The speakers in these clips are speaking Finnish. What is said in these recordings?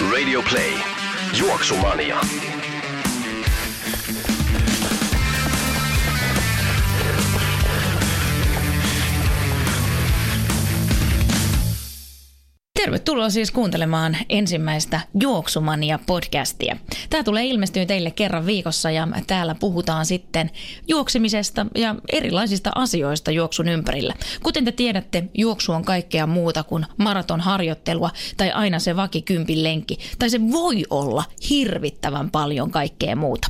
Radio Play. Juoksumania. Tervetuloa siis kuuntelemaan ensimmäistä Juoksumania podcastia. Tämä tulee ilmestyä teille kerran viikossa ja täällä puhutaan sitten juoksemisesta ja erilaisista asioista juoksun ympärillä. Kuten te tiedätte, juoksu on kaikkea muuta kuin maratonharjoittelua tai aina se vakikympin lenkki. Tai se voi olla hirvittävän paljon kaikkea muuta.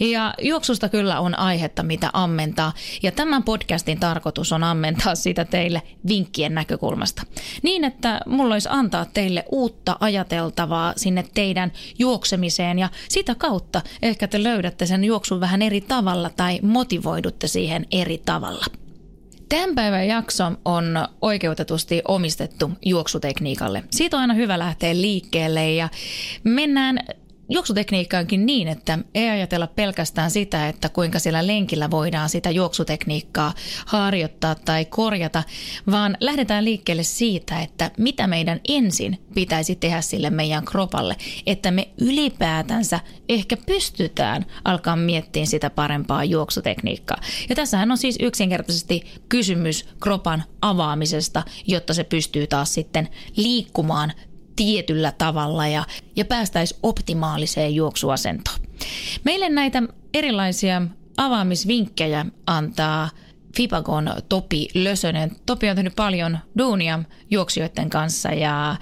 Ja juoksusta kyllä on aihetta, mitä ammentaa. Ja tämän podcastin tarkoitus on ammentaa sitä teille vinkkien näkökulmasta. Niin, että mulla olisi antaa teille uutta ajateltavaa sinne teidän juoksemiseen ja sitä kautta ehkä te löydätte sen juoksun vähän eri tavalla tai motivoidutte siihen eri tavalla. Tämän päivän jakso on oikeutetusti omistettu juoksutekniikalle. Siitä on aina hyvä lähteä liikkeelle ja mennään juoksutekniikkaankin niin, että ei ajatella pelkästään sitä, että kuinka siellä lenkillä voidaan sitä juoksutekniikkaa harjoittaa tai korjata, vaan lähdetään liikkeelle siitä, että mitä meidän ensin pitäisi tehdä sille meidän kropalle, että me ylipäätänsä ehkä pystytään alkaa miettiä sitä parempaa juoksutekniikkaa. Ja tässähän on siis yksinkertaisesti kysymys kropan avaamisesta, jotta se pystyy taas sitten liikkumaan tietyllä tavalla ja, ja päästäisiin optimaaliseen juoksuasentoon. Meille näitä erilaisia avaamisvinkkejä antaa – Fibagon Topi Lösönen. Topi on tehnyt paljon duunia juoksijoiden kanssa ja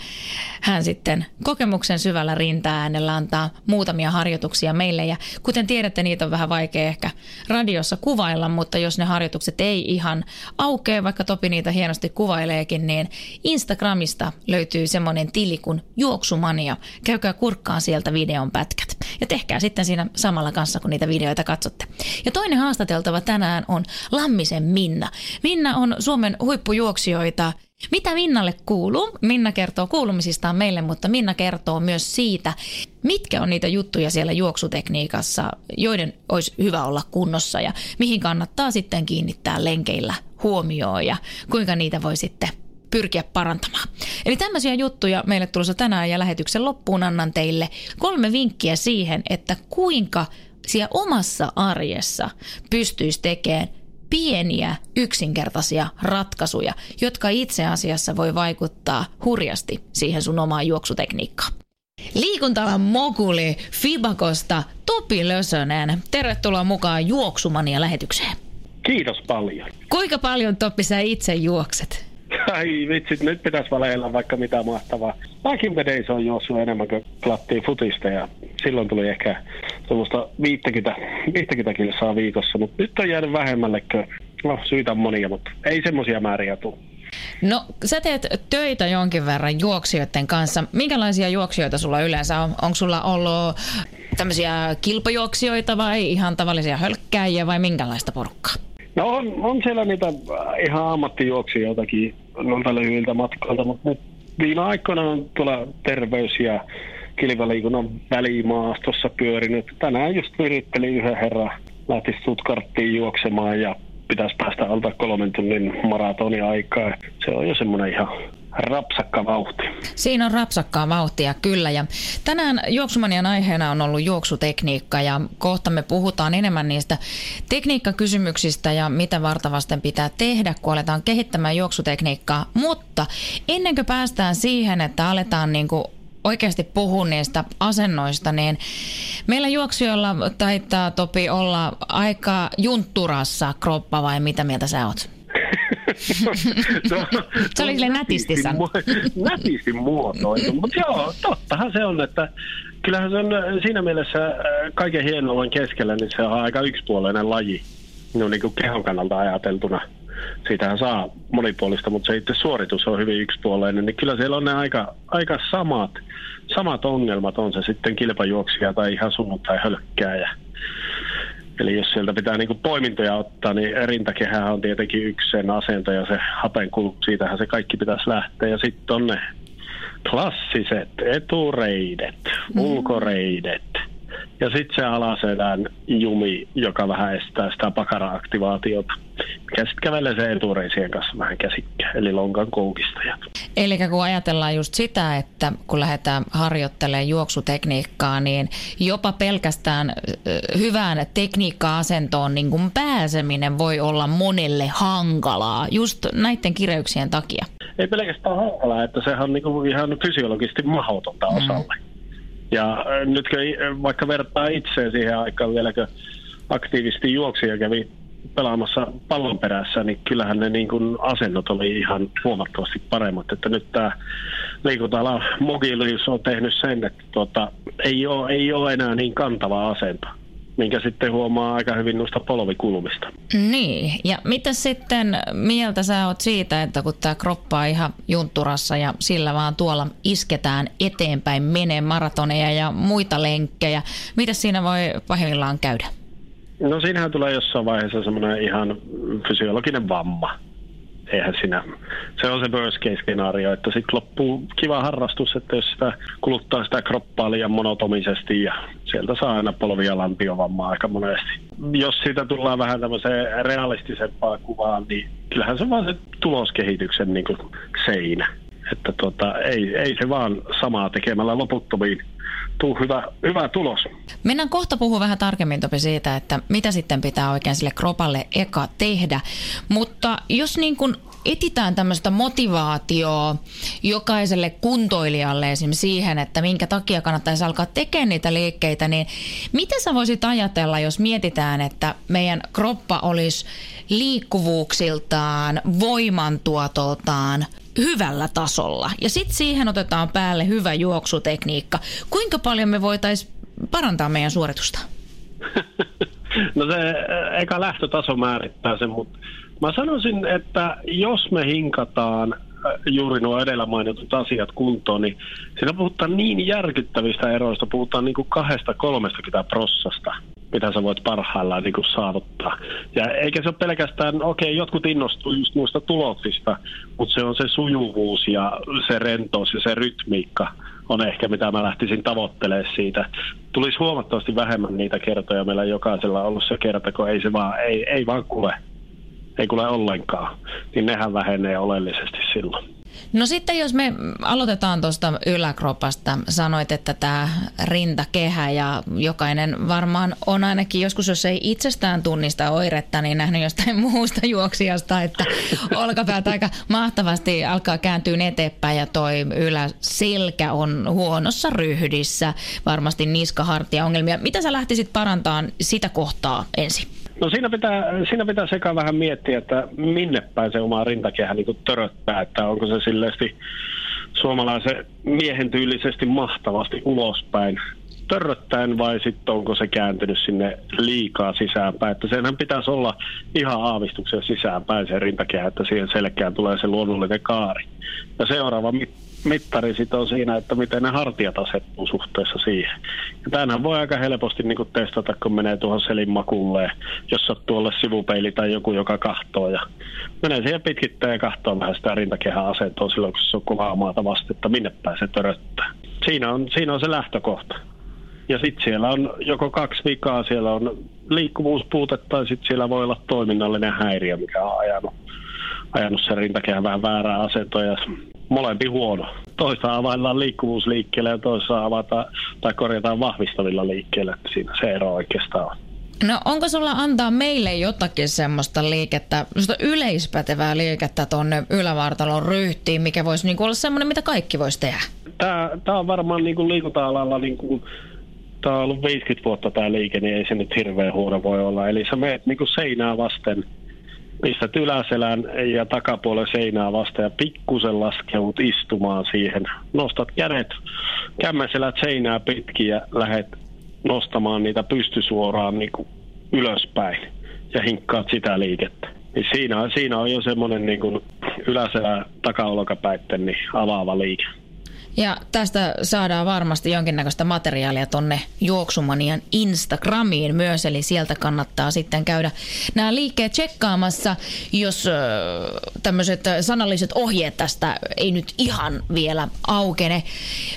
hän sitten kokemuksen syvällä rinta-äänellä antaa muutamia harjoituksia meille. Ja kuten tiedätte, niitä on vähän vaikea ehkä radiossa kuvailla, mutta jos ne harjoitukset ei ihan aukea, vaikka Topi niitä hienosti kuvaileekin, niin Instagramista löytyy semmoinen tili kuin Juoksumania. Käykää kurkkaan sieltä videon pätkät ja tehkää sitten siinä samalla kanssa, kun niitä videoita katsotte. Ja toinen haastateltava tänään on Lammisen Minna. Minna on Suomen huippujuoksijoita. Mitä Minnalle kuuluu? Minna kertoo kuulumisistaan meille, mutta Minna kertoo myös siitä, mitkä on niitä juttuja siellä juoksutekniikassa, joiden olisi hyvä olla kunnossa ja mihin kannattaa sitten kiinnittää lenkeillä huomioon ja kuinka niitä voi sitten pyrkiä parantamaan. Eli tämmöisiä juttuja meille tulossa tänään ja lähetyksen loppuun annan teille kolme vinkkiä siihen, että kuinka siellä omassa arjessa pystyisi tekemään pieniä yksinkertaisia ratkaisuja, jotka itse asiassa voi vaikuttaa hurjasti siihen sun omaan juoksutekniikkaan. Liikuntalan mokuli Fibakosta Topi Lösönen. Tervetuloa mukaan Juoksumania lähetykseen. Kiitos paljon. Kuinka paljon Toppi sä itse juokset? Ai vitsit, nyt pitäisi valeilla vaikka mitä mahtavaa. Mäkin vedeissä on juossut enemmän kuin plattiin futista ja silloin tuli ehkä semmoista 50, 50 kilsaa viikossa, mutta nyt on jäänyt vähemmälle, no syitä on monia, mutta ei semmoisia määriä tule. No sä teet töitä jonkin verran juoksijoiden kanssa. Minkälaisia juoksijoita sulla yleensä on? Onko sulla ollut tämmöisiä kilpajuoksijoita vai ihan tavallisia hölkkäjiä vai minkälaista porukkaa? No on, on siellä niitä ihan ammattijuoksijoitakin noilta lyhyiltä matkoilta, mutta viime aikoina on tuolla terveys- ja kilpaliikunnan välimaastossa pyörinyt. Tänään just virittelin yhden herran, lähti Stuttgarttiin juoksemaan ja pitäisi päästä alta kolmen tunnin maratonia aikaa. Se on jo semmoinen ihan rapsakka vauhti. Siinä on rapsakkaa vauhtia, kyllä. Ja tänään Juoksumanian aiheena on ollut juoksutekniikka ja kohta me puhutaan enemmän niistä tekniikkakysymyksistä ja mitä vartavasten pitää tehdä, kun aletaan kehittämään juoksutekniikkaa. Mutta ennen kuin päästään siihen, että aletaan niin kuin oikeasti puhua niistä asennoista, niin meillä juoksijoilla taitaa Topi olla aika juntturassa kroppa vai mitä mieltä sä oot? No, se oli sille nätisti Nätisti muotoitu, mutta joo, tottahan se on, että kyllähän se on äh, siinä mielessä äh, kaiken hienouden keskellä, niin se on aika yksipuolinen laji, no niin kuin kehon kannalta ajateltuna. Siitähän saa monipuolista, mutta se itse suoritus on hyvin yksipuolinen, niin kyllä siellä on ne aika, aika samat samat ongelmat, on se sitten kilpajuoksija tai ihan sunnuntai hölkkääjä. Eli jos sieltä pitää niin kuin poimintoja ottaa, niin rintakehä on tietenkin yksi sen asento ja se hapenkulu, siitähän se kaikki pitäisi lähteä. Ja sitten on ne klassiset etureidet, mm. ulkoreidet, ja sitten se alaselän jumi, joka vähän estää sitä pakara-aktivaatiota, mikä sitten kävelee se etureisien kanssa vähän käsikkä, eli lonkan koukistajat. Eli kun ajatellaan just sitä, että kun lähdetään harjoittelemaan juoksutekniikkaa, niin jopa pelkästään hyvään tekniikka-asentoon niin kun pääseminen voi olla monelle hankalaa, just näiden kireyksien takia. Ei pelkästään hankalaa, että sehän on niin ihan fysiologisesti mahdotonta osalle. Mm. Ja äh, nyt vaikka vertaa itseä siihen aikaan vielä, kun aktiivisesti juoksi ja kävi pelaamassa pallon perässä, niin kyllähän ne niin kuin asennot oli ihan huomattavasti paremmat. Että nyt tämä liikunta mobiilius on tehnyt sen, että tuota, ei, ole, ei ole enää niin kantava asento minkä sitten huomaa aika hyvin noista polvikulmista. Niin, ja mitä sitten mieltä sä oot siitä, että kun tämä kroppa on ihan juntturassa ja sillä vaan tuolla isketään eteenpäin, menee maratoneja ja muita lenkkejä, mitä siinä voi pahimmillaan käydä? No siinähän tulee jossain vaiheessa semmoinen ihan fysiologinen vamma eihän siinä, se on se worst case skenaario, että sitten loppuu kiva harrastus, että jos sitä kuluttaa sitä kroppaa liian monotomisesti ja sieltä saa aina polvia lampiovammaa aika monesti. Jos siitä tullaan vähän tämmöiseen realistisempaan kuvaan, niin kyllähän se vaan se tuloskehityksen niin kuin seinä. Että tota, ei, ei se vaan samaa tekemällä loputtomiin tuu hyvä, hyvä tulos. Mennään kohta puhua vähän tarkemmin Topi siitä, että mitä sitten pitää oikein sille kropalle eka tehdä. Mutta jos niin kuin etitään tämmöistä motivaatioa jokaiselle kuntoilijalle esimerkiksi siihen, että minkä takia kannattaisi alkaa tekemään niitä liikkeitä, niin mitä sä voisit ajatella, jos mietitään, että meidän kroppa olisi liikkuvuuksiltaan, voimantuotoltaan hyvällä tasolla. Ja sitten siihen otetaan päälle hyvä juoksutekniikka. Kuinka paljon me voitaisiin parantaa meidän suoritusta? no se eka lähtötaso määrittää sen, mutta mä sanoisin, että jos me hinkataan äh, juuri nuo edellä mainitut asiat kuntoon, niin siinä puhutaan niin järkyttävistä eroista, puhutaan niin kuin kahdesta 30 prossasta mitä sä voit parhaillaan niin kuin saavuttaa. Ja eikä se ole pelkästään, okei, okay, jotkut innostuu just muista tuloksista, mutta se on se sujuvuus ja se rentous ja se rytmiikka on ehkä mitä mä lähtisin tavoittelemaan siitä. Tulisi huomattavasti vähemmän niitä kertoja meillä jokaisella ollut se kerta, kun ei se vaan, ei, ei vaan kule. Ei kule ollenkaan. Niin nehän vähenee oleellisesti silloin. No sitten jos me aloitetaan tuosta yläkropasta, sanoit, että tämä rintakehä ja jokainen varmaan on ainakin joskus, jos ei itsestään tunnista oiretta, niin nähnyt jostain muusta juoksijasta, että olkapäät aika mahtavasti alkaa kääntyä eteenpäin ja toi yläselkä on huonossa ryhdissä, varmasti niskahartia ongelmia. Mitä sä lähtisit parantamaan sitä kohtaa ensin? No siinä pitää, siinä pitää sekä vähän miettiä, että minne päin se oma rintakehä niin töröttää, että onko se silleesti suomalaisen miehen tyylisesti mahtavasti ulospäin törröttäen vai sitten onko se kääntynyt sinne liikaa sisäänpäin. Että senhän pitäisi olla ihan aavistuksen sisäänpäin se rintakehä, että siihen selkeään tulee se luonnollinen kaari. Ja seuraava mittari sit on siinä, että miten ne hartiat asettuu suhteessa siihen. Ja tämänhän voi aika helposti niin kuin testata, kun menee tuohon selin makulle, jos sattuu olla sivupeili tai joku, joka kahtoo. Ja menee siihen pitkittäin ja kahtoo vähän sitä rintakehän asentoa silloin, kun se on kovaa maata että minne pääsee töröttää. Siinä on, siinä on se lähtökohta. Ja sitten siellä on joko kaksi vikaa, siellä on liikkuvuuspuute tai sitten siellä voi olla toiminnallinen häiriö, mikä on ajanut, ajanut sen rintakehän vähän väärää asentoa ja molempi huono. Toista availlaan liikkuvuusliikkeelle ja toista avataan tai korjataan vahvistavilla liikkeillä. Siinä se ero oikeastaan on. No onko sulla antaa meille jotakin semmoista liikettä, semmoista yleispätevää liikettä tuonne ylävartalon ryhtiin, mikä voisi niinku olla semmoinen, mitä kaikki voisi tehdä? Tämä, tämä on varmaan niinku liikunta-alalla niinku tämä on ollut 50 vuotta tämä liike, niin ei se nyt hirveän huono voi olla. Eli sä meet niin kuin seinää vasten, pistät yläselän ja takapuolen seinää vasten ja pikkusen laskeut istumaan siihen. Nostat kädet, kämmäselät seinää pitkin ja lähdet nostamaan niitä pystysuoraan niin kuin ylöspäin ja hinkkaat sitä liikettä. Niin siinä, siinä on jo semmoinen niin kuin yläselä takaolkapäitten niin avaava liike. Ja tästä saadaan varmasti jonkinnäköistä materiaalia tonne Juoksumanian Instagramiin myös, eli sieltä kannattaa sitten käydä nämä liikkeet tsekkaamassa, jos tämmöiset sanalliset ohjeet tästä ei nyt ihan vielä aukene.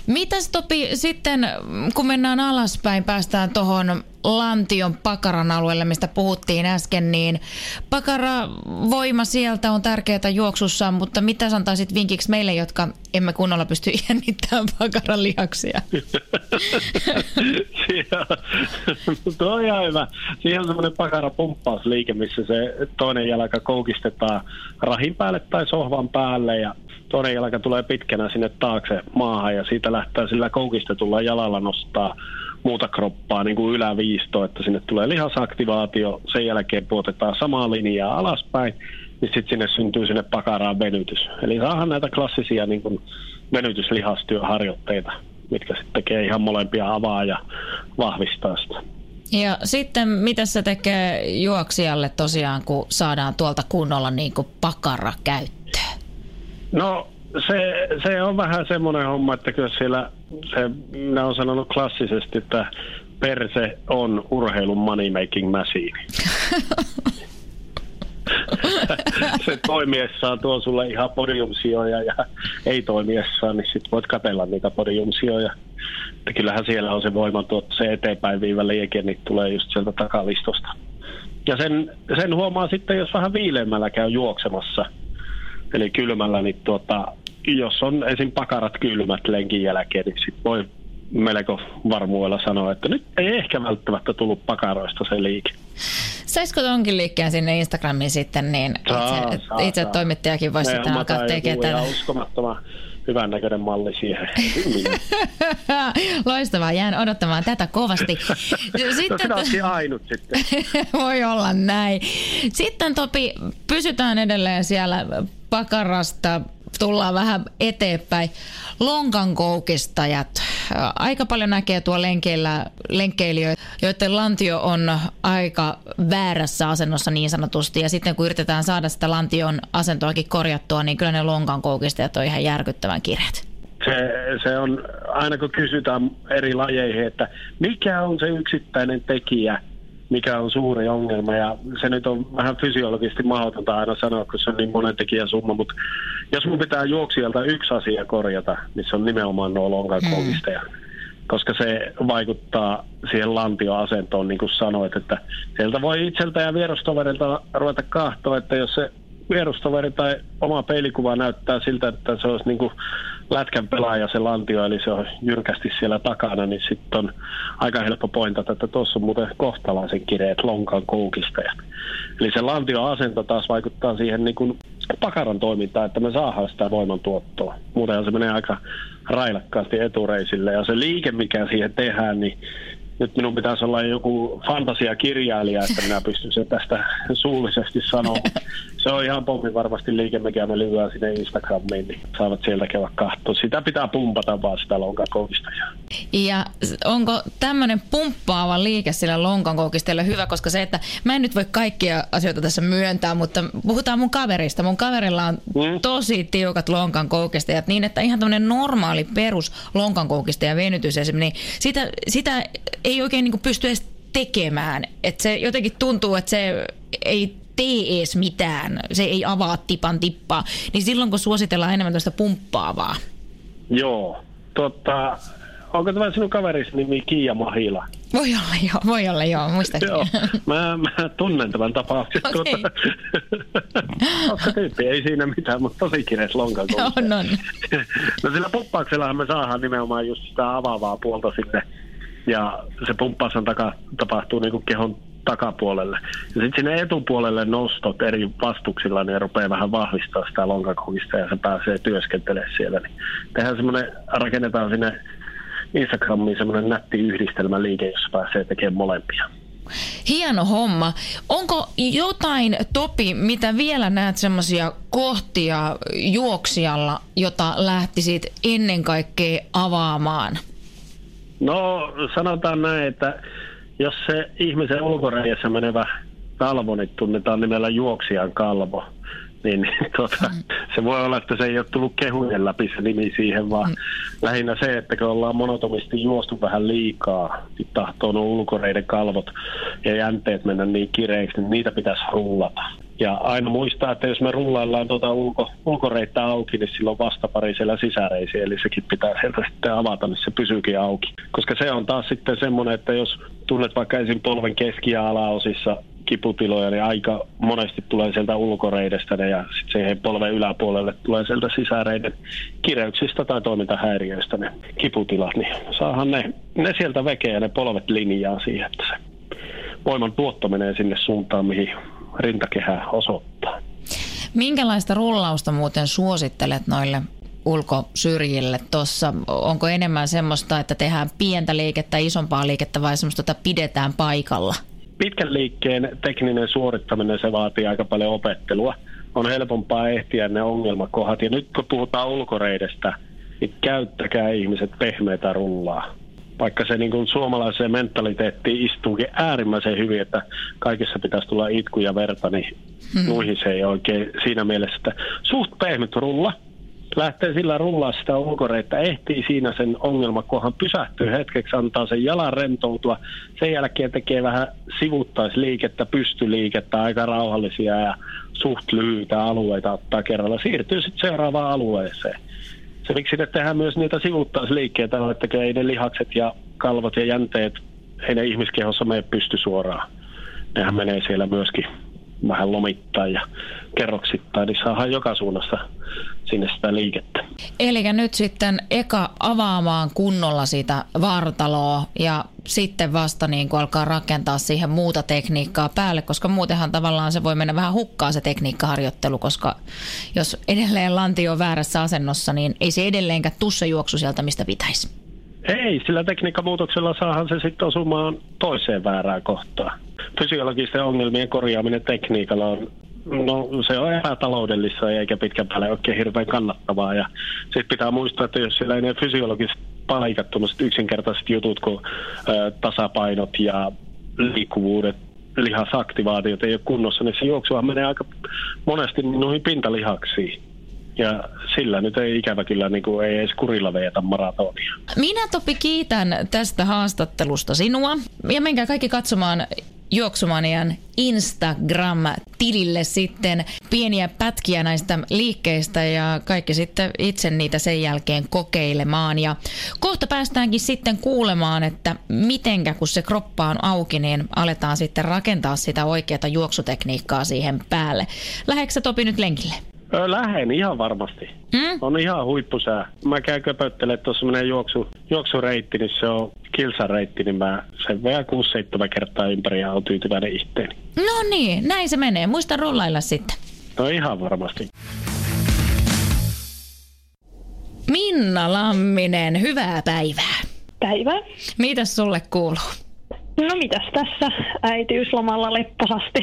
Mitäs Topi sitten, kun mennään alaspäin, päästään tuohon Lantion Pakaran alueelle, mistä puhuttiin äsken, niin Pakara voima sieltä on tärkeää juoksussa, mutta mitä antaisit vinkiksi meille, jotka emme kunnolla pysty jännittämään Pakaran lihaksia? Tuo on ihan hyvä. Siihen on semmoinen Pakara pumppausliike, missä se toinen jalka koukistetaan rahin päälle tai sohvan päälle ja toinen jalka tulee pitkänä sinne taakse maahan ja siitä lähtee sillä koukistetulla jalalla nostaa muuta kroppaa niin kuin yläviisto, että sinne tulee lihasaktivaatio, sen jälkeen puotetaan samaa linjaa alaspäin, niin sitten sinne syntyy sinne pakaraan venytys. Eli saahan näitä klassisia niin kuin venytyslihastyöharjoitteita, mitkä sitten tekee ihan molempia avaa ja vahvistaa sitä. Ja sitten mitä se tekee juoksijalle tosiaan, kun saadaan tuolta kunnolla niin kuin pakara käyttöön? No se, se on vähän semmoinen homma, että kyllä siellä, se, minä olen sanonut klassisesti, että perse on urheilun money making machine. se toimiessaan tuo sulle ihan podiumsioja ja ei toimiessaan, niin sitten voit katella niitä podiumsioja. Että kyllähän siellä on se voimantuotto, se eteenpäin viivä liike, niin tulee just sieltä takalistosta. Ja sen, sen huomaa sitten, jos vähän viileämmällä käy juoksemassa, eli kylmällä, niin tuota, jos on esim. pakarat kylmät lenkin jälkeen, niin sit voi melko varmuudella sanoa, että nyt ei ehkä välttämättä tullut pakaroista se liike. Saisiko tonkin liikkeen sinne Instagramiin sitten, niin Saa, itse, saa, itse saa. toimittajakin voisi sitten alkaa tekemään uskomattoman hyvän näköinen malli siihen. Loistavaa, jään odottamaan tätä kovasti. no sinä oletkin ainut sitten. Voi olla näin. Sitten Topi, pysytään edelleen siellä pakarasta, tullaan vähän eteenpäin. Lonkankoukistajat. Aika paljon näkee tuo lenkeillä, lenkkeilijöitä, joiden lantio on aika väärässä asennossa niin sanotusti. Ja sitten kun yritetään saada sitä lantion asentoakin korjattua, niin kyllä ne lonkankoukistajat on ihan järkyttävän kireät. Se, se on, aina kun kysytään eri lajeihin, että mikä on se yksittäinen tekijä, mikä on suuri ongelma. Ja se nyt on vähän fysiologisesti mahdotonta aina sanoa, kun se on niin monen tekijän summa. Mutta jos mun pitää juoksijalta yksi asia korjata, niin se on nimenomaan nuo lonkankoukisteja. Mm. Koska se vaikuttaa siihen lantioasentoon, niin kuin sanoit, että sieltä voi itseltä ja vierostoverilta ruveta kahtoa, että jos se vierustoveri tai oma peilikuva näyttää siltä, että se olisi niin kuin lätkän pelaaja se lantio, eli se on jyrkästi siellä takana, niin sitten on aika helppo pointata, että tuossa on muuten kohtalaisen kireet lonkan koukistajat. Eli se lantioasento taas vaikuttaa siihen niin kuin pakaran toimintaan, että me saadaan sitä voimantuottoa. Muutenhan se menee aika railakkaasti etureisille, ja se liike, mikä siihen tehdään, niin nyt minun pitäisi olla joku fantasiakirjailija, että minä pystyn sen tästä suullisesti sanomaan. Se on ihan pommi varmasti liike, mikä me lyhyään sinne Instagramiin, niin saavat sieltä käydä katsoa. Sitä pitää pumpata vaan sitä lonkakoukistajaa. Ja onko tämmöinen pumppaava liike sillä lonkankoukisteella hyvä, koska se, että mä en nyt voi kaikkia asioita tässä myöntää, mutta puhutaan mun kaverista. Mun kaverilla on Mm. tosi tiukat lonkankoukistajat niin, että ihan tämmöinen normaali perus lonkankoukistaja ja venytys esimerkiksi, niin sitä, sitä ei oikein niin pysty edes tekemään. Että se jotenkin tuntuu, että se ei tee edes mitään, se ei avaa tipan tippaa, niin silloin kun suositellaan enemmän tästä pumppaavaa. Joo. Tota, onko tämä sinun kaverisi nimi Kiia Mahila? Voi olla joo, voi olla joo, muistaakseni. Joo, mä, mä tunnen tämän tapauksen. Okei. Tuota, Hauska tyyppi, ei siinä mitään, mutta tosi kireet lonkan On, on. No sillä pumppauksellahan me saadaan nimenomaan just sitä avaavaa puolta sinne. Ja se pumppaushan taka, tapahtuu niin kuin kehon takapuolelle. Ja sitten sinne etupuolelle nostot eri vastuksilla, niin rupeaa vähän vahvistaa sitä lonkakokista ja se pääsee työskentelemään siellä. Niin tehdään semmoinen, rakennetaan sinne Instagramiin semmoinen nätti yhdistelmäliike, jossa pääsee tekemään molempia. Hieno homma. Onko jotain, Topi, mitä vielä näet semmoisia kohtia juoksijalla, jota lähtisit ennen kaikkea avaamaan? No sanotaan näin, että jos se ihmisen ulkoreijässä menevä kalvo, niin tunnetaan nimellä juoksijan kalvo, niin tuota, mm. se voi olla, että se ei ole tullut kehujen läpi se nimi siihen, vaan mm. lähinnä se, että kun ollaan monotomisti juostu vähän liikaa, niin tahtoo ulkoreiden kalvot ja jänteet mennä niin kireiksi, niin niitä pitäisi rullata. Ja aina muistaa, että jos me rullaillaan tuota ulko, ulkoreittä auki, niin silloin vastapari siellä sisäreisi, eli sekin pitää sieltä sitten avata, niin se pysyykin auki. Koska se on taas sitten semmoinen, että jos tunnet vaikka ensin polven keski- ja alaosissa kiputiloja, niin aika monesti tulee sieltä ulkoreidestä ne, ja sitten siihen polven yläpuolelle tulee sieltä sisäreiden kireyksistä tai toimintahäiriöistä ne kiputilat, niin saahan ne, ne sieltä vekeä ja ne polvet linjaa siihen, että se voiman tuotto menee sinne suuntaan, mihin rintakehä osoittaa. Minkälaista rullausta muuten suosittelet noille ulkosyrjille tuossa? Onko enemmän semmoista, että tehdään pientä liikettä, isompaa liikettä vai semmoista, että pidetään paikalla? Pitkän liikkeen tekninen suorittaminen, se vaatii aika paljon opettelua. On helpompaa ehtiä ne ongelmakohdat. Ja nyt kun puhutaan ulkoreidestä, niin käyttäkää ihmiset pehmeitä rullaa vaikka se niin kuin suomalaiseen mentaliteettiin istuukin äärimmäisen hyvin, että kaikessa pitäisi tulla itku ja verta, niin hmm. nuihin se ei oikein siinä mielessä, että suht pehmyt rulla, lähtee sillä rullaa sitä ulkoreittä, ehtii siinä sen ongelmakohan, pysähtyy hetkeksi, antaa sen jalan rentoutua, sen jälkeen tekee vähän sivuttaisliikettä, pystyliikettä, aika rauhallisia ja suht lyhyitä alueita ottaa kerralla, siirtyy sitten seuraavaan alueeseen. Se miksi sitten tehdään myös niitä sivuttaisliikkeitä että ei ne lihakset ja kalvot ja jänteet, ei ne ihmiskehossa mene pysty suoraan. Nehän menee siellä myöskin vähän lomittain ja kerroksittain, niin saadaan joka suunnassa sinne sitä liikettä. Eli nyt sitten eka avaamaan kunnolla sitä vartaloa ja sitten vasta niin kuin alkaa rakentaa siihen muuta tekniikkaa päälle, koska muutenhan tavallaan se voi mennä vähän hukkaan se tekniikkaharjoittelu, koska jos edelleen lanti on väärässä asennossa, niin ei se edelleenkään tussa juoksu sieltä, mistä pitäisi. Ei, sillä tekniikkamuutoksella saahan se sitten osumaan toiseen väärään kohtaan. Fysiologisten ongelmien korjaaminen tekniikalla on No se on epätaloudellista eikä pitkän päälle oikein hirveän kannattavaa. Ja sitten pitää muistaa, että jos siellä ei ne fysiologiset paikat, yksinkertaiset jutut kuin ö, tasapainot ja liikkuvuudet, lihasaktivaatiot ei ole kunnossa, niin se juoksuhan menee aika monesti noihin pintalihaksiin. Ja sillä nyt ei ikävä kyllä niin kuin ei edes kurilla veetä maratonia. Minä Topi kiitän tästä haastattelusta sinua ja menkää kaikki katsomaan Juoksumanian Instagram-tilille sitten pieniä pätkiä näistä liikkeistä ja kaikki sitten itse niitä sen jälkeen kokeilemaan. Ja kohta päästäänkin sitten kuulemaan, että mitenkä kun se kroppa on auki, niin aletaan sitten rakentaa sitä oikeaa juoksutekniikkaa siihen päälle. Läheksä Topi nyt lenkille? Lähen ihan varmasti. Mm? On ihan huippusää. Mä käyn köpöttele, että tuossa menee juoksu, juoksureitti, niin se on kilsareitti, niin mä sen vielä 6-7 kertaa ympäri ja on tyytyväinen itteeni. No niin, näin se menee. Muista rollailla sitten. No ihan varmasti. Minna Lamminen, hyvää päivää. Päivää. Mitäs sulle kuuluu? No mitäs tässä äitiyslomalla lepposasti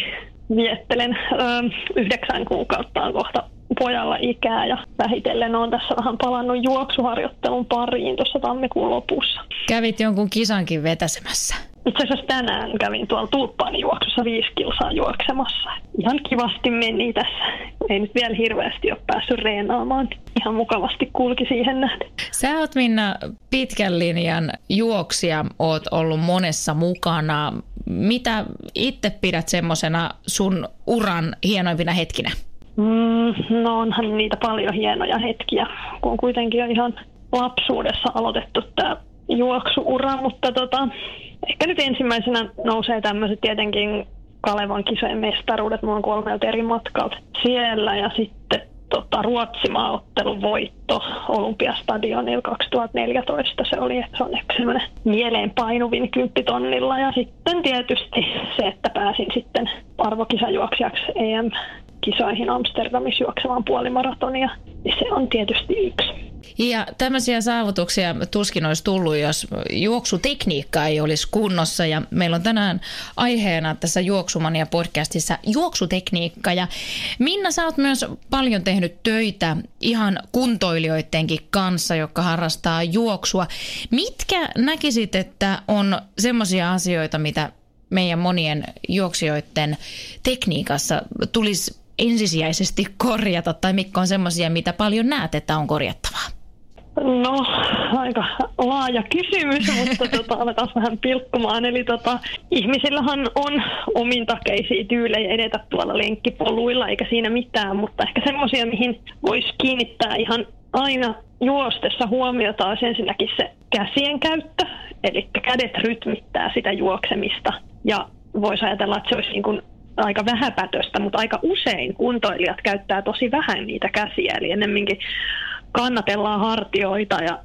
viettelen. Öö, yhdeksän kuukautta on kohta pojalla ikää ja vähitellen on tässä vähän palannut juoksuharjoittelun pariin tuossa tammikuun lopussa. Kävit jonkun kisankin vetäsemässä? Itse asiassa tänään kävin tuolla tulppaani juoksussa viisi kilsaa juoksemassa. Ihan kivasti meni tässä. Ei nyt vielä hirveästi ole päässyt reenaamaan. Ihan mukavasti kulki siihen nähden. Sä oot Minna pitkän linjan juoksia, oot ollut monessa mukana. Mitä itse pidät semmoisena sun uran hienoimpina hetkinä? Mm, no onhan niitä paljon hienoja hetkiä, kun kuitenkin ihan lapsuudessa aloitettu tämä juoksuura, mutta tota, ehkä nyt ensimmäisenä nousee tämmöiset tietenkin Kalevan kisojen mestaruudet, mulla on kolmelta eri matkalta siellä ja sitten tota, Ruotsimaaottelun voitto Olympiastadionilla 2014. Se oli, että se on ehkä semmoinen mieleen painuvin kymppitonnilla. Ja sitten tietysti se, että pääsin sitten arvokisajuoksijaksi EM kisoihin Amsterdamissa juoksemaan puolimaratonia, niin se on tietysti yksi. Ja tämmöisiä saavutuksia tuskin olisi tullut, jos juoksutekniikka ei olisi kunnossa. Ja meillä on tänään aiheena tässä Juoksumania podcastissa juoksutekniikka. Ja Minna, sä oot myös paljon tehnyt töitä ihan kuntoilijoidenkin kanssa, jotka harrastaa juoksua. Mitkä näkisit, että on semmoisia asioita, mitä meidän monien juoksijoiden tekniikassa tulisi ensisijaisesti korjata tai mitkä on semmoisia, mitä paljon näet, että on korjattavaa? No, aika laaja kysymys, mutta tota, aletaan vähän pilkkumaan. Eli tota, ihmisillähän on omintakeisia tyylejä edetä tuolla lenkkipoluilla, eikä siinä mitään, mutta ehkä semmoisia, mihin voisi kiinnittää ihan aina juostessa huomiota on ensinnäkin se käsien käyttö, eli kädet rytmittää sitä juoksemista ja voisi ajatella, että se olisi niin kuin aika vähäpätöstä, mutta aika usein kuntoilijat käyttää tosi vähän niitä käsiä, eli ennemminkin kannatellaan hartioita ja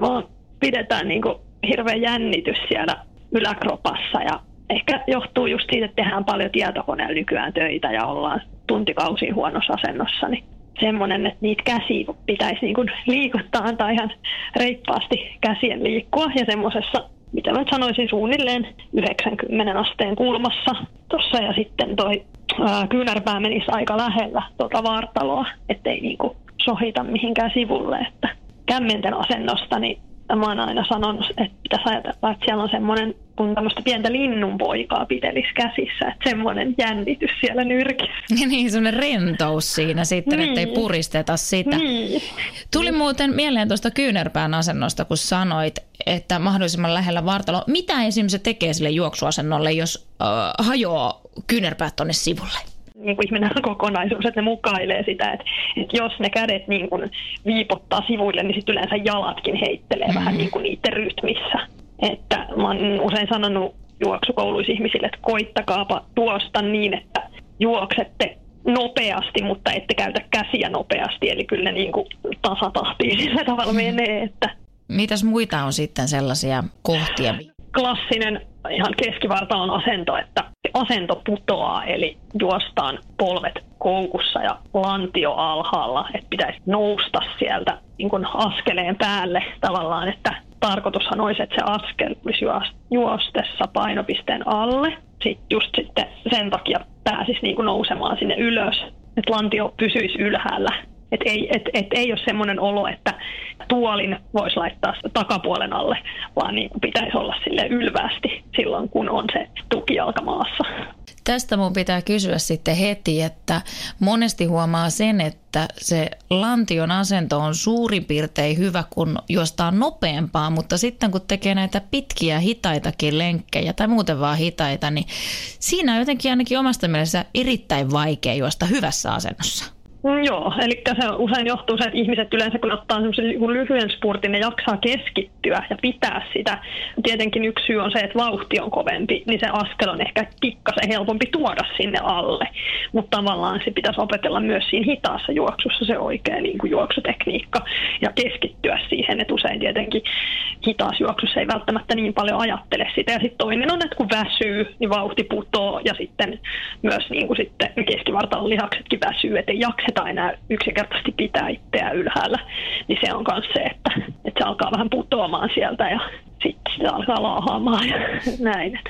vaan pidetään niin kuin hirveä jännitys siellä yläkropassa. Ja ehkä johtuu just siitä, että tehdään paljon tietokoneella nykyään töitä ja ollaan tuntikausia huonossa asennossa, niin semmoinen, että niitä käsiä pitäisi niin kuin liikuttaa, antaa ihan reippaasti käsien liikkua. Ja semmoisessa, mitä mä sanoisin, suunnilleen 90 asteen kulmassa. Tuossa ja sitten toi ää, kyynärpää menisi aika lähellä tuota vartaloa, ettei niin kuin sohita mihinkään sivulle, että kämmenten asennosta, niin mä oon aina sanonut, että pitäisi ajatella, että siellä on semmoinen, kun tämmöistä pientä linnunpoikaa pitelis käsissä, että semmoinen jännitys siellä nyrkissä. niin, semmoinen rentous siinä sitten, niin. ettei puristeta sitä. Niin. Tuli muuten mieleen tuosta kyynärpään asennosta, kun sanoit, että mahdollisimman lähellä vartalo. Mitä esimerkiksi se tekee sille juoksuasennolle, jos äh, hajoaa kyynärpäät tuonne sivulle? Niin kuin ihminen on kokonaisuus, että ne mukailee sitä, että, että jos ne kädet niin kuin viipottaa sivuille, niin sitten yleensä jalatkin heittelee mm-hmm. vähän niin kuin niiden rytmissä. Että mä oon usein sanonut juoksukouluissa ihmisille, että koittakaapa tuosta niin, että juoksette nopeasti, mutta ette käytä käsiä nopeasti, eli kyllä ne niin kuin tasatahtiin sillä tavalla menee. Että Mitäs muita on sitten sellaisia kohtia? klassinen ihan keskivartalon asento, että asento putoaa, eli juostaan polvet koukussa ja lantio alhaalla, että pitäisi nousta sieltä niin kuin askeleen päälle tavallaan, että tarkoitushan olisi, että se askel olisi juostessa painopisteen alle. Sitten just sitten sen takia pääsisi niin kuin nousemaan sinne ylös, että lantio pysyisi ylhäällä et ei, et, et ei ole semmoinen olo, että tuolin voisi laittaa takapuolen alle, vaan niin pitäisi olla sille ylvästi silloin, kun on se tukijalka maassa. Tästä mun pitää kysyä sitten heti, että monesti huomaa sen, että se lantion asento on suurin piirtein hyvä, kun juostaan nopeampaa, mutta sitten kun tekee näitä pitkiä hitaitakin lenkkejä tai muuten vaan hitaita, niin siinä on jotenkin ainakin omasta mielestä erittäin vaikea juosta hyvässä asennossa. Mm, joo, eli se usein johtuu se, että ihmiset yleensä kun ottaa semmoisen niin lyhyen spurtin, ne jaksaa keskittyä ja pitää sitä. Tietenkin yksi syy on se, että vauhti on kovempi, niin se askel on ehkä pikkasen helpompi tuoda sinne alle. Mutta tavallaan se pitäisi opetella myös siinä hitaassa juoksussa se oikea niin kuin juoksutekniikka ja keskittyä siihen, että usein tietenkin hitaassa juoksussa ei välttämättä niin paljon ajattele sitä. Ja sitten toinen on, että kun väsyy, niin vauhti putoo ja sitten myös niin kuin sitten keskivartalon lihaksetkin väsyy, että ei jaksa jaksetaan enää yksinkertaisesti pitää itseä ylhäällä, niin se on myös se, että, että se alkaa vähän putoamaan sieltä ja sitten se alkaa laahaamaan ja näin.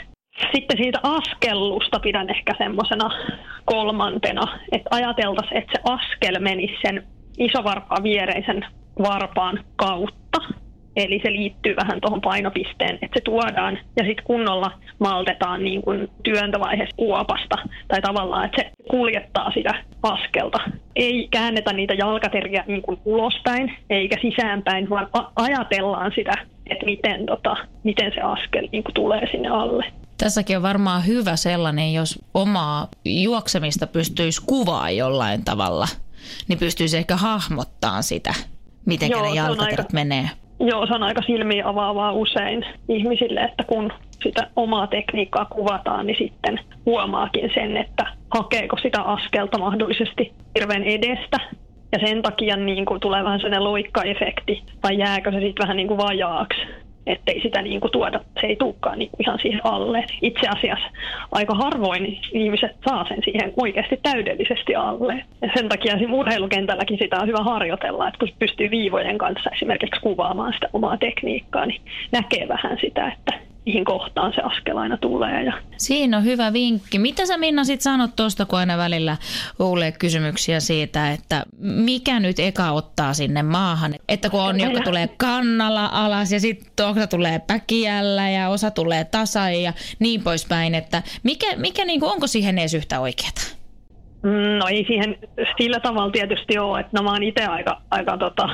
Sitten siitä askellusta pidän ehkä semmoisena kolmantena, että ajateltaisiin, että se askel menisi sen isovarpaan viereisen varpaan kautta. Eli se liittyy vähän tuohon painopisteen, että se tuodaan ja sitten kunnolla maltetaan niin kuin työntövaiheessa kuopasta tai tavallaan, että se kuljettaa sitä askelta. Ei käännetä niitä jalkateriä niin kuin ulospäin eikä sisäänpäin, vaan ajatellaan sitä, että miten, tota, miten se askel niin kuin tulee sinne alle. Tässäkin on varmaan hyvä sellainen, jos omaa juoksemista pystyisi kuvaa jollain tavalla, niin pystyisi ehkä hahmottaa sitä, miten ne jalkaterät aika... menee. Joo, se on aika silmiä avaavaa usein ihmisille, että kun sitä omaa tekniikkaa kuvataan, niin sitten huomaakin sen, että hakeeko sitä askelta mahdollisesti hirveän edestä. Ja sen takia niin kuin tulee vähän sellainen loikkaefekti, vai jääkö se sitten vähän niin kuin vajaaksi ettei sitä niin kuin tuoda, se ei tulekaan niin ihan siihen alle. Itse asiassa aika harvoin ihmiset saa sen siihen oikeasti täydellisesti alle. Ja sen takia urheilukentälläkin sitä on hyvä harjoitella, että kun pystyy viivojen kanssa esimerkiksi kuvaamaan sitä omaa tekniikkaa, niin näkee vähän sitä, että mihin kohtaan se askel aina tulee. Ja... Siinä on hyvä vinkki. Mitä sä Minna sitten sanot tuosta, kun aina välillä kuulee kysymyksiä siitä, että mikä nyt eka ottaa sinne maahan? Että kun on, joka tulee kannalla alas ja sitten osa tulee päkiällä ja osa tulee tasa ja niin poispäin, että mikä, mikä niin kuin, onko siihen edes yhtä oikeaa? No ei siihen sillä tavalla tietysti ole, että no mä oon itse aika, aika tota,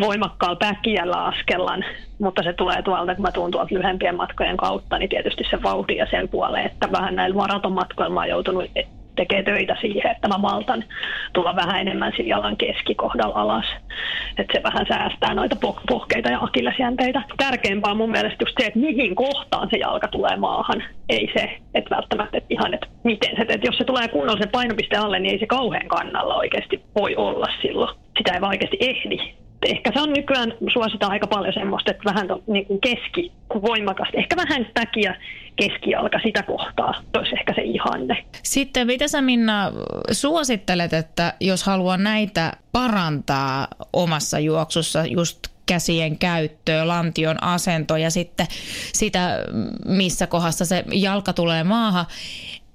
voimakkaalla päkiällä askellan, mutta se tulee tuolta, kun mä tuun tuolta lyhempien matkojen kautta, niin tietysti se vauhti ja sen puoleen, että vähän näillä maratonmatkoilla mä oon joutunut tekee töitä siihen, että mä maltan tulla vähän enemmän sillä jalan keskikohdalla alas. Että se vähän säästää noita pohkeita ja akillesjänteitä. Tärkeämpää on mun mielestä just se, että mihin kohtaan se jalka tulee maahan. Ei se, että välttämättä että ihan, että miten se, että jos se tulee kunnollisen painopiste alle, niin ei se kauhean kannalla oikeasti voi olla silloin. Sitä ei oikeasti ehdi ehkä se on nykyään suositaan aika paljon semmoista, että vähän to, niin kuin keski, voimakasta, ehkä vähän takia keskialka sitä kohtaa, olisi ehkä se ihanne. Sitten mitä sä Minna suosittelet, että jos haluaa näitä parantaa omassa juoksussa just käsien käyttöä, lantion asento ja sitten sitä, missä kohdassa se jalka tulee maahan,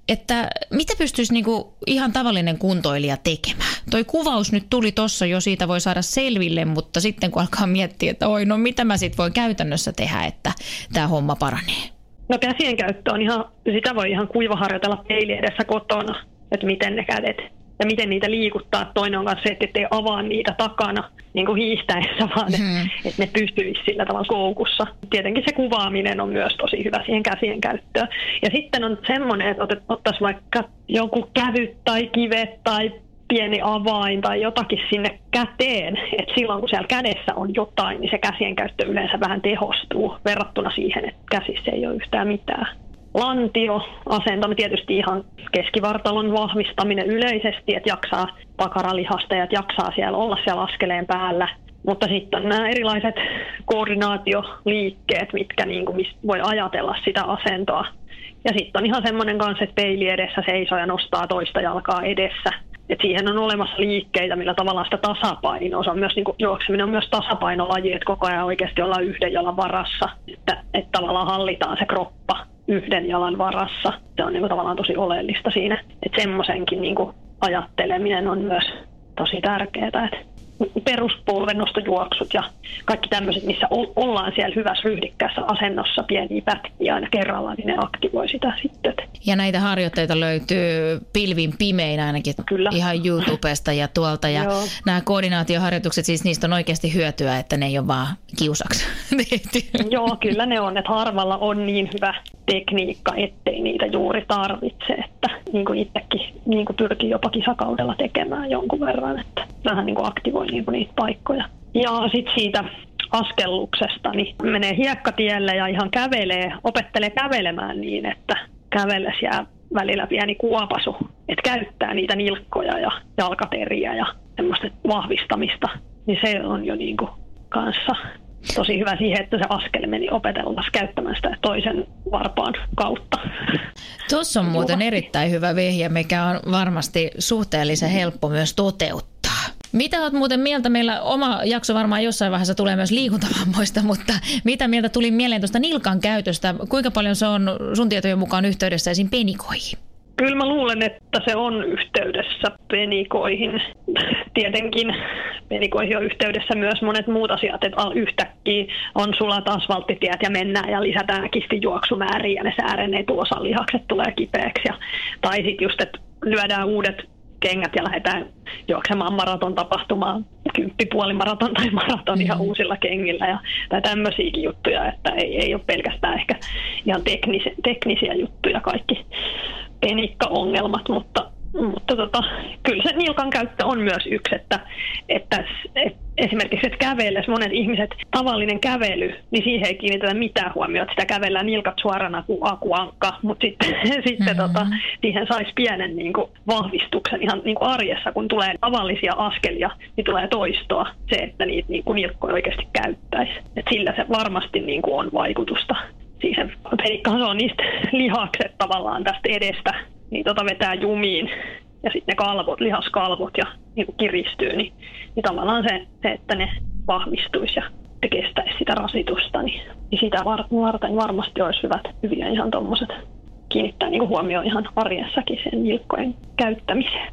että mitä pystyisi niinku ihan tavallinen kuntoilija tekemään? Toi kuvaus nyt tuli tuossa jo, siitä voi saada selville, mutta sitten kun alkaa miettiä, että oi no mitä mä sitten voin käytännössä tehdä, että tämä homma paranee? No käsien käyttö on ihan, sitä voi ihan kuivaharjoitella peili edessä kotona, että miten ne kädet ja miten niitä liikuttaa. Toinen on myös se, että ei avaa niitä takana niin kuin hiihtäessä, vaan hmm. että ne pysyisi sillä tavalla koukussa. Tietenkin se kuvaaminen on myös tosi hyvä siihen käsien käyttöön. Ja sitten on semmoinen, että ottaisiin vaikka joku kävyt tai kivet tai pieni avain tai jotakin sinne käteen, että silloin kun siellä kädessä on jotain, niin se käsien käyttö yleensä vähän tehostuu verrattuna siihen, että käsissä ei ole yhtään mitään lantio, asento, tietysti ihan keskivartalon vahvistaminen yleisesti, että jaksaa pakaralihasta ja että jaksaa siellä olla siellä askeleen päällä. Mutta sitten nämä erilaiset koordinaatioliikkeet, mitkä niin kuin, voi ajatella sitä asentoa. Ja sitten on ihan semmoinen kanssa, että peili edessä seisoo ja nostaa toista jalkaa edessä. Et siihen on olemassa liikkeitä, millä tavallaan sitä tasapainoa. Se on myös, niin kuin, juokseminen on myös tasapainolaji, että koko ajan oikeasti ollaan yhden jalan varassa. Että, että tavallaan hallitaan se kroppa yhden jalan varassa. Se on niin kuin tavallaan tosi oleellista siinä, että semmoisenkin niin ajatteleminen on myös tosi tärkeää. Että peruspolvennostojuoksut ja kaikki tämmöiset, missä ollaan siellä hyvässä ryhdikkäässä asennossa pieniä pätkiä aina kerralla, niin ne aktivoi sitä sitten. Ja näitä harjoitteita löytyy pilvin pimein ainakin Kyllä. ihan YouTubesta ja tuolta. Ja Joo. nämä koordinaatioharjoitukset, siis niistä on oikeasti hyötyä, että ne ei ole vaan kiusaksi Joo, kyllä ne on, että harvalla on niin hyvä tekniikka, ettei niitä juuri tarvitse. Että niin kuin itsekin niin kuin pyrkii jopa kisakaudella tekemään jonkun verran, että vähän niin kuin aktivoi niin kuin niitä paikkoja. Ja sitten siitä askelluksesta, niin menee hiekkatielle ja ihan kävelee, opettelee kävelemään niin, että kävellessä jää välillä pieni kuopasu, että käyttää niitä nilkkoja ja jalkateriä ja semmoista vahvistamista, niin se on jo niin kuin kanssa tosi hyvä siihen, että se askel meni opetellaan käyttämään sitä toisen varpaan kautta. Tuossa on muuten erittäin hyvä vehjä, mikä on varmasti suhteellisen helppo myös toteuttaa. Mitä olet muuten mieltä? Meillä oma jakso varmaan jossain vaiheessa tulee myös liikuntavammoista, mutta mitä mieltä tuli mieleen tuosta nilkan käytöstä? Kuinka paljon se on sun tietojen mukaan yhteydessä esim. penikoihin? Kyllä mä luulen, että se on yhteydessä penikoihin. Tietenkin penikoihin on yhteydessä myös monet muut asiat, että yhtäkkiä on sulat asfalttitiet ja mennään ja lisätään juoksumääriä ja ne sääreneet lihakset tulee kipeäksi. Ja, tai sitten just, että lyödään uudet kengät ja lähdetään juoksemaan maraton tapahtumaan, kymppipuolimaraton tai maraton ihan mm. uusilla kengillä ja, tai tämmöisiäkin juttuja, että ei, ei ole pelkästään ehkä ihan teknisiä, teknisiä juttuja kaikki penikkaongelmat, mutta mutta tota, kyllä se nilkan käyttö on myös yksi, että, että, että esimerkiksi että kävellessä monet ihmiset, tavallinen kävely, niin siihen ei kiinnitetä mitään huomiota, sitä kävellään nilkat suorana kuin akuankka, mutta sitten, sitten mm-hmm. tota, siihen saisi pienen niin kuin, vahvistuksen ihan niin kuin arjessa, kun tulee tavallisia askelia, niin tulee toistoa se, että niitä niin kuin nilkkoja oikeasti käyttäisi. Et sillä se varmasti niin kuin, on vaikutusta siihen. Penikkahan se on niistä lihakset tavallaan tästä edestä niin tota vetää jumiin ja sitten ne kalvot, lihaskalvot ja niin kuin kiristyy, niin, niin tavallaan se, se, että ne vahvistuisi ja te kestäisi sitä rasitusta, niin, niin sitä varten varmasti olisi hyvät, hyviä ihan tuommoiset kiinnittää niin huomioon ihan arjessakin sen nilkkojen käyttämiseen.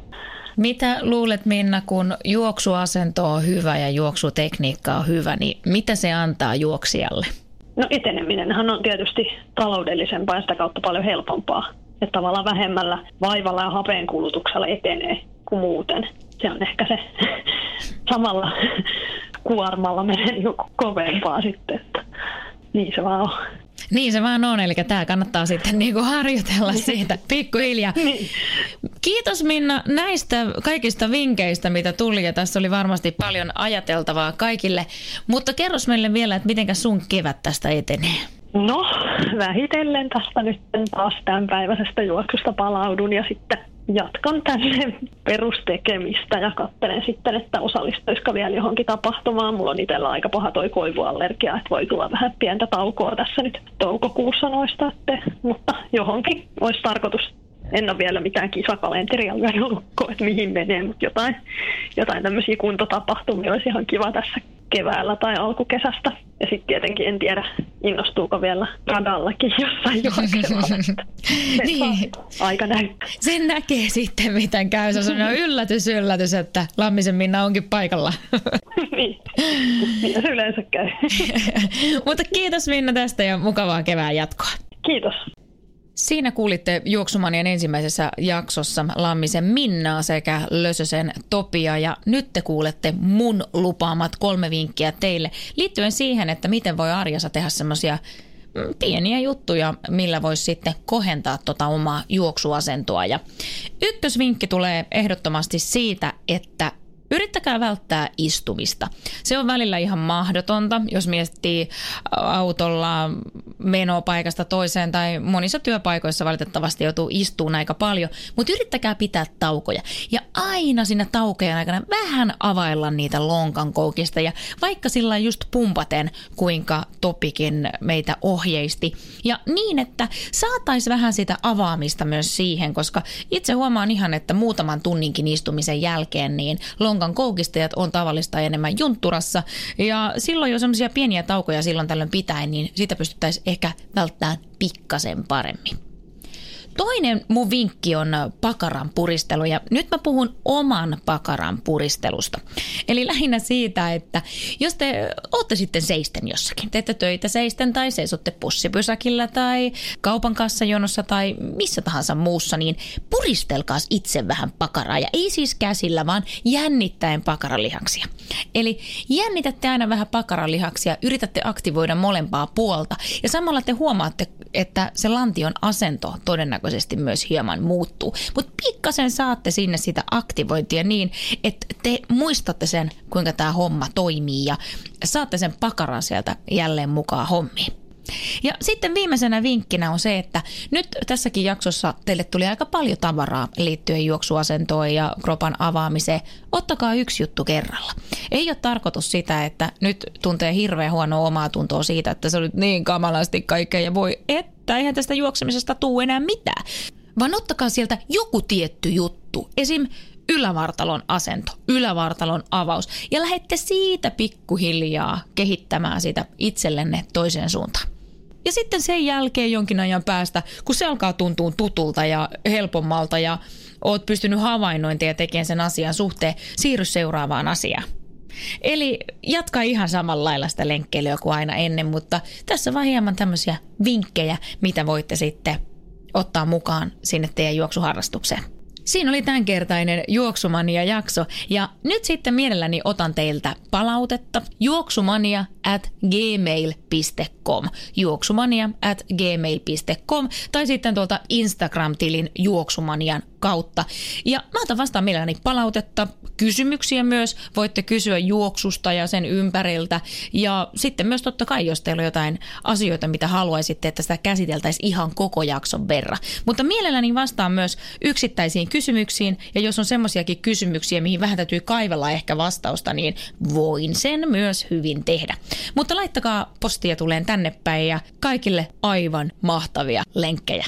Mitä luulet Minna, kun juoksuasento on hyvä ja juoksutekniikka on hyvä, niin mitä se antaa juoksijalle? No eteneminenhän on tietysti taloudellisempaa ja sitä kautta paljon helpompaa että tavallaan vähemmällä vaivalla ja hapeen kulutuksella etenee kuin muuten. Se on ehkä se samalla kuormalla menee joku kovempaa sitten, että niin se vaan on. Niin se vaan on, eli tämä kannattaa sitten niinku harjoitella siitä pikkuhiljaa. Niin. Kiitos Minna näistä kaikista vinkkeistä, mitä tuli ja tässä oli varmasti paljon ajateltavaa kaikille. Mutta kerros meille vielä, että miten sun kevät tästä etenee? No, vähitellen tästä nyt taas tämänpäiväisestä juoksusta palaudun ja sitten jatkan tänne perustekemistä ja katselen sitten, että osallistuisiko vielä johonkin tapahtumaan. Mulla on itsellä aika paha toi koivuallergia, että voi tulla vähän pientä taukoa tässä nyt toukokuussa noista, että, mutta johonkin olisi tarkoitus en ole vielä mitään kisakalenteria lyönyt lukkoon, että mihin menee, mutta jotain, jotain tämmöisiä kuntotapahtumia olisi ihan kiva tässä keväällä tai alkukesästä. Ja sitten tietenkin en tiedä, innostuuko vielä radallakin jossain juoksemaan. Niin. Aika näyttää. Sen näkee sitten, miten käy. Se on yllätys, yllätys, että Lammisen Minna onkin paikalla. niin, se yleensä käy. Mutta kiitos Minna tästä ja mukavaa kevään jatkoa. Kiitos. Siinä kuulitte Juoksumanien ensimmäisessä jaksossa Lammisen Minnaa sekä Lösösen Topia ja nyt te kuulette mun lupaamat kolme vinkkiä teille liittyen siihen, että miten voi arjessa tehdä semmoisia mm, pieniä juttuja, millä voisi sitten kohentaa tota omaa juoksuasentoa. Ja ykkösvinkki tulee ehdottomasti siitä, että Yrittäkää välttää istumista. Se on välillä ihan mahdotonta, jos miettii autolla menoa paikasta toiseen tai monissa työpaikoissa valitettavasti joutuu istuun aika paljon, mutta yrittäkää pitää taukoja. Ja aina siinä taukojen aikana vähän availla niitä lonkan koukista ja vaikka sillä just pumpaten, kuinka Topikin meitä ohjeisti. Ja niin, että saatais vähän sitä avaamista myös siihen, koska itse huomaan ihan, että muutaman tunninkin istumisen jälkeen niin lonkan koukistajat on tavallista enemmän juntturassa. Ja silloin jo semmoisia pieniä taukoja silloin tällöin pitäen, niin sitä pystyttäisiin ehkä välttämään pikkasen paremmin. Toinen mun vinkki on pakaran puristelu ja nyt mä puhun oman pakaran puristelusta. Eli lähinnä siitä, että jos te ootte sitten seisten jossakin, teette töitä seisten tai seisotte pussipysäkillä tai kaupan kassajonossa tai missä tahansa muussa, niin puristelkaas itse vähän pakaraa ja ei siis käsillä, vaan jännittäen pakaralihaksia. Eli jännitätte aina vähän pakaralihaksia, yritätte aktivoida molempaa puolta ja samalla te huomaatte, että se lantion asento todennäköisesti todennäköisesti myös hieman muuttuu. Mutta pikkasen saatte sinne sitä aktivointia niin, että te muistatte sen, kuinka tämä homma toimii ja saatte sen pakaran sieltä jälleen mukaan hommiin. Ja sitten viimeisenä vinkkinä on se, että nyt tässäkin jaksossa teille tuli aika paljon tavaraa liittyen juoksuasentoon ja kropan avaamiseen. Ottakaa yksi juttu kerralla. Ei ole tarkoitus sitä, että nyt tuntee hirveän huonoa omaa tuntoa siitä, että se on nyt niin kamalasti kaikkea ja voi, että eihän tästä juoksemisesta tuu enää mitään. Vaan ottakaa sieltä joku tietty juttu. Esim ylävartalon asento, ylävartalon avaus ja lähette siitä pikkuhiljaa kehittämään sitä itsellenne toiseen suuntaan. Ja sitten sen jälkeen jonkin ajan päästä, kun se alkaa tuntua tutulta ja helpommalta ja oot pystynyt havainnointia tekemään sen asian suhteen, siirry seuraavaan asiaan. Eli jatka ihan samalla lailla sitä lenkkeilyä kuin aina ennen, mutta tässä vaan hieman tämmöisiä vinkkejä, mitä voitte sitten ottaa mukaan sinne teidän juoksuharrastukseen. Siinä oli tämänkertainen Juoksumania jakso ja nyt sitten mielelläni otan teiltä palautetta juoksumania at gmail.com juoksumania at gmail.com tai sitten tuolta Instagram-tilin juoksumanian kautta. Ja mä otan vastaan mielelläni palautetta, kysymyksiä myös. Voitte kysyä juoksusta ja sen ympäriltä. Ja sitten myös totta kai, jos teillä on jotain asioita, mitä haluaisitte, että sitä käsiteltäisiin ihan koko jakson verran. Mutta mielelläni vastaan myös yksittäisiin kysymyksiin. Ja jos on semmoisiakin kysymyksiä, mihin vähän täytyy kaivella ehkä vastausta, niin voin sen myös hyvin tehdä. Mutta laittakaa postia tuleen tänne päin ja kaikille aivan mahtavia lenkkejä.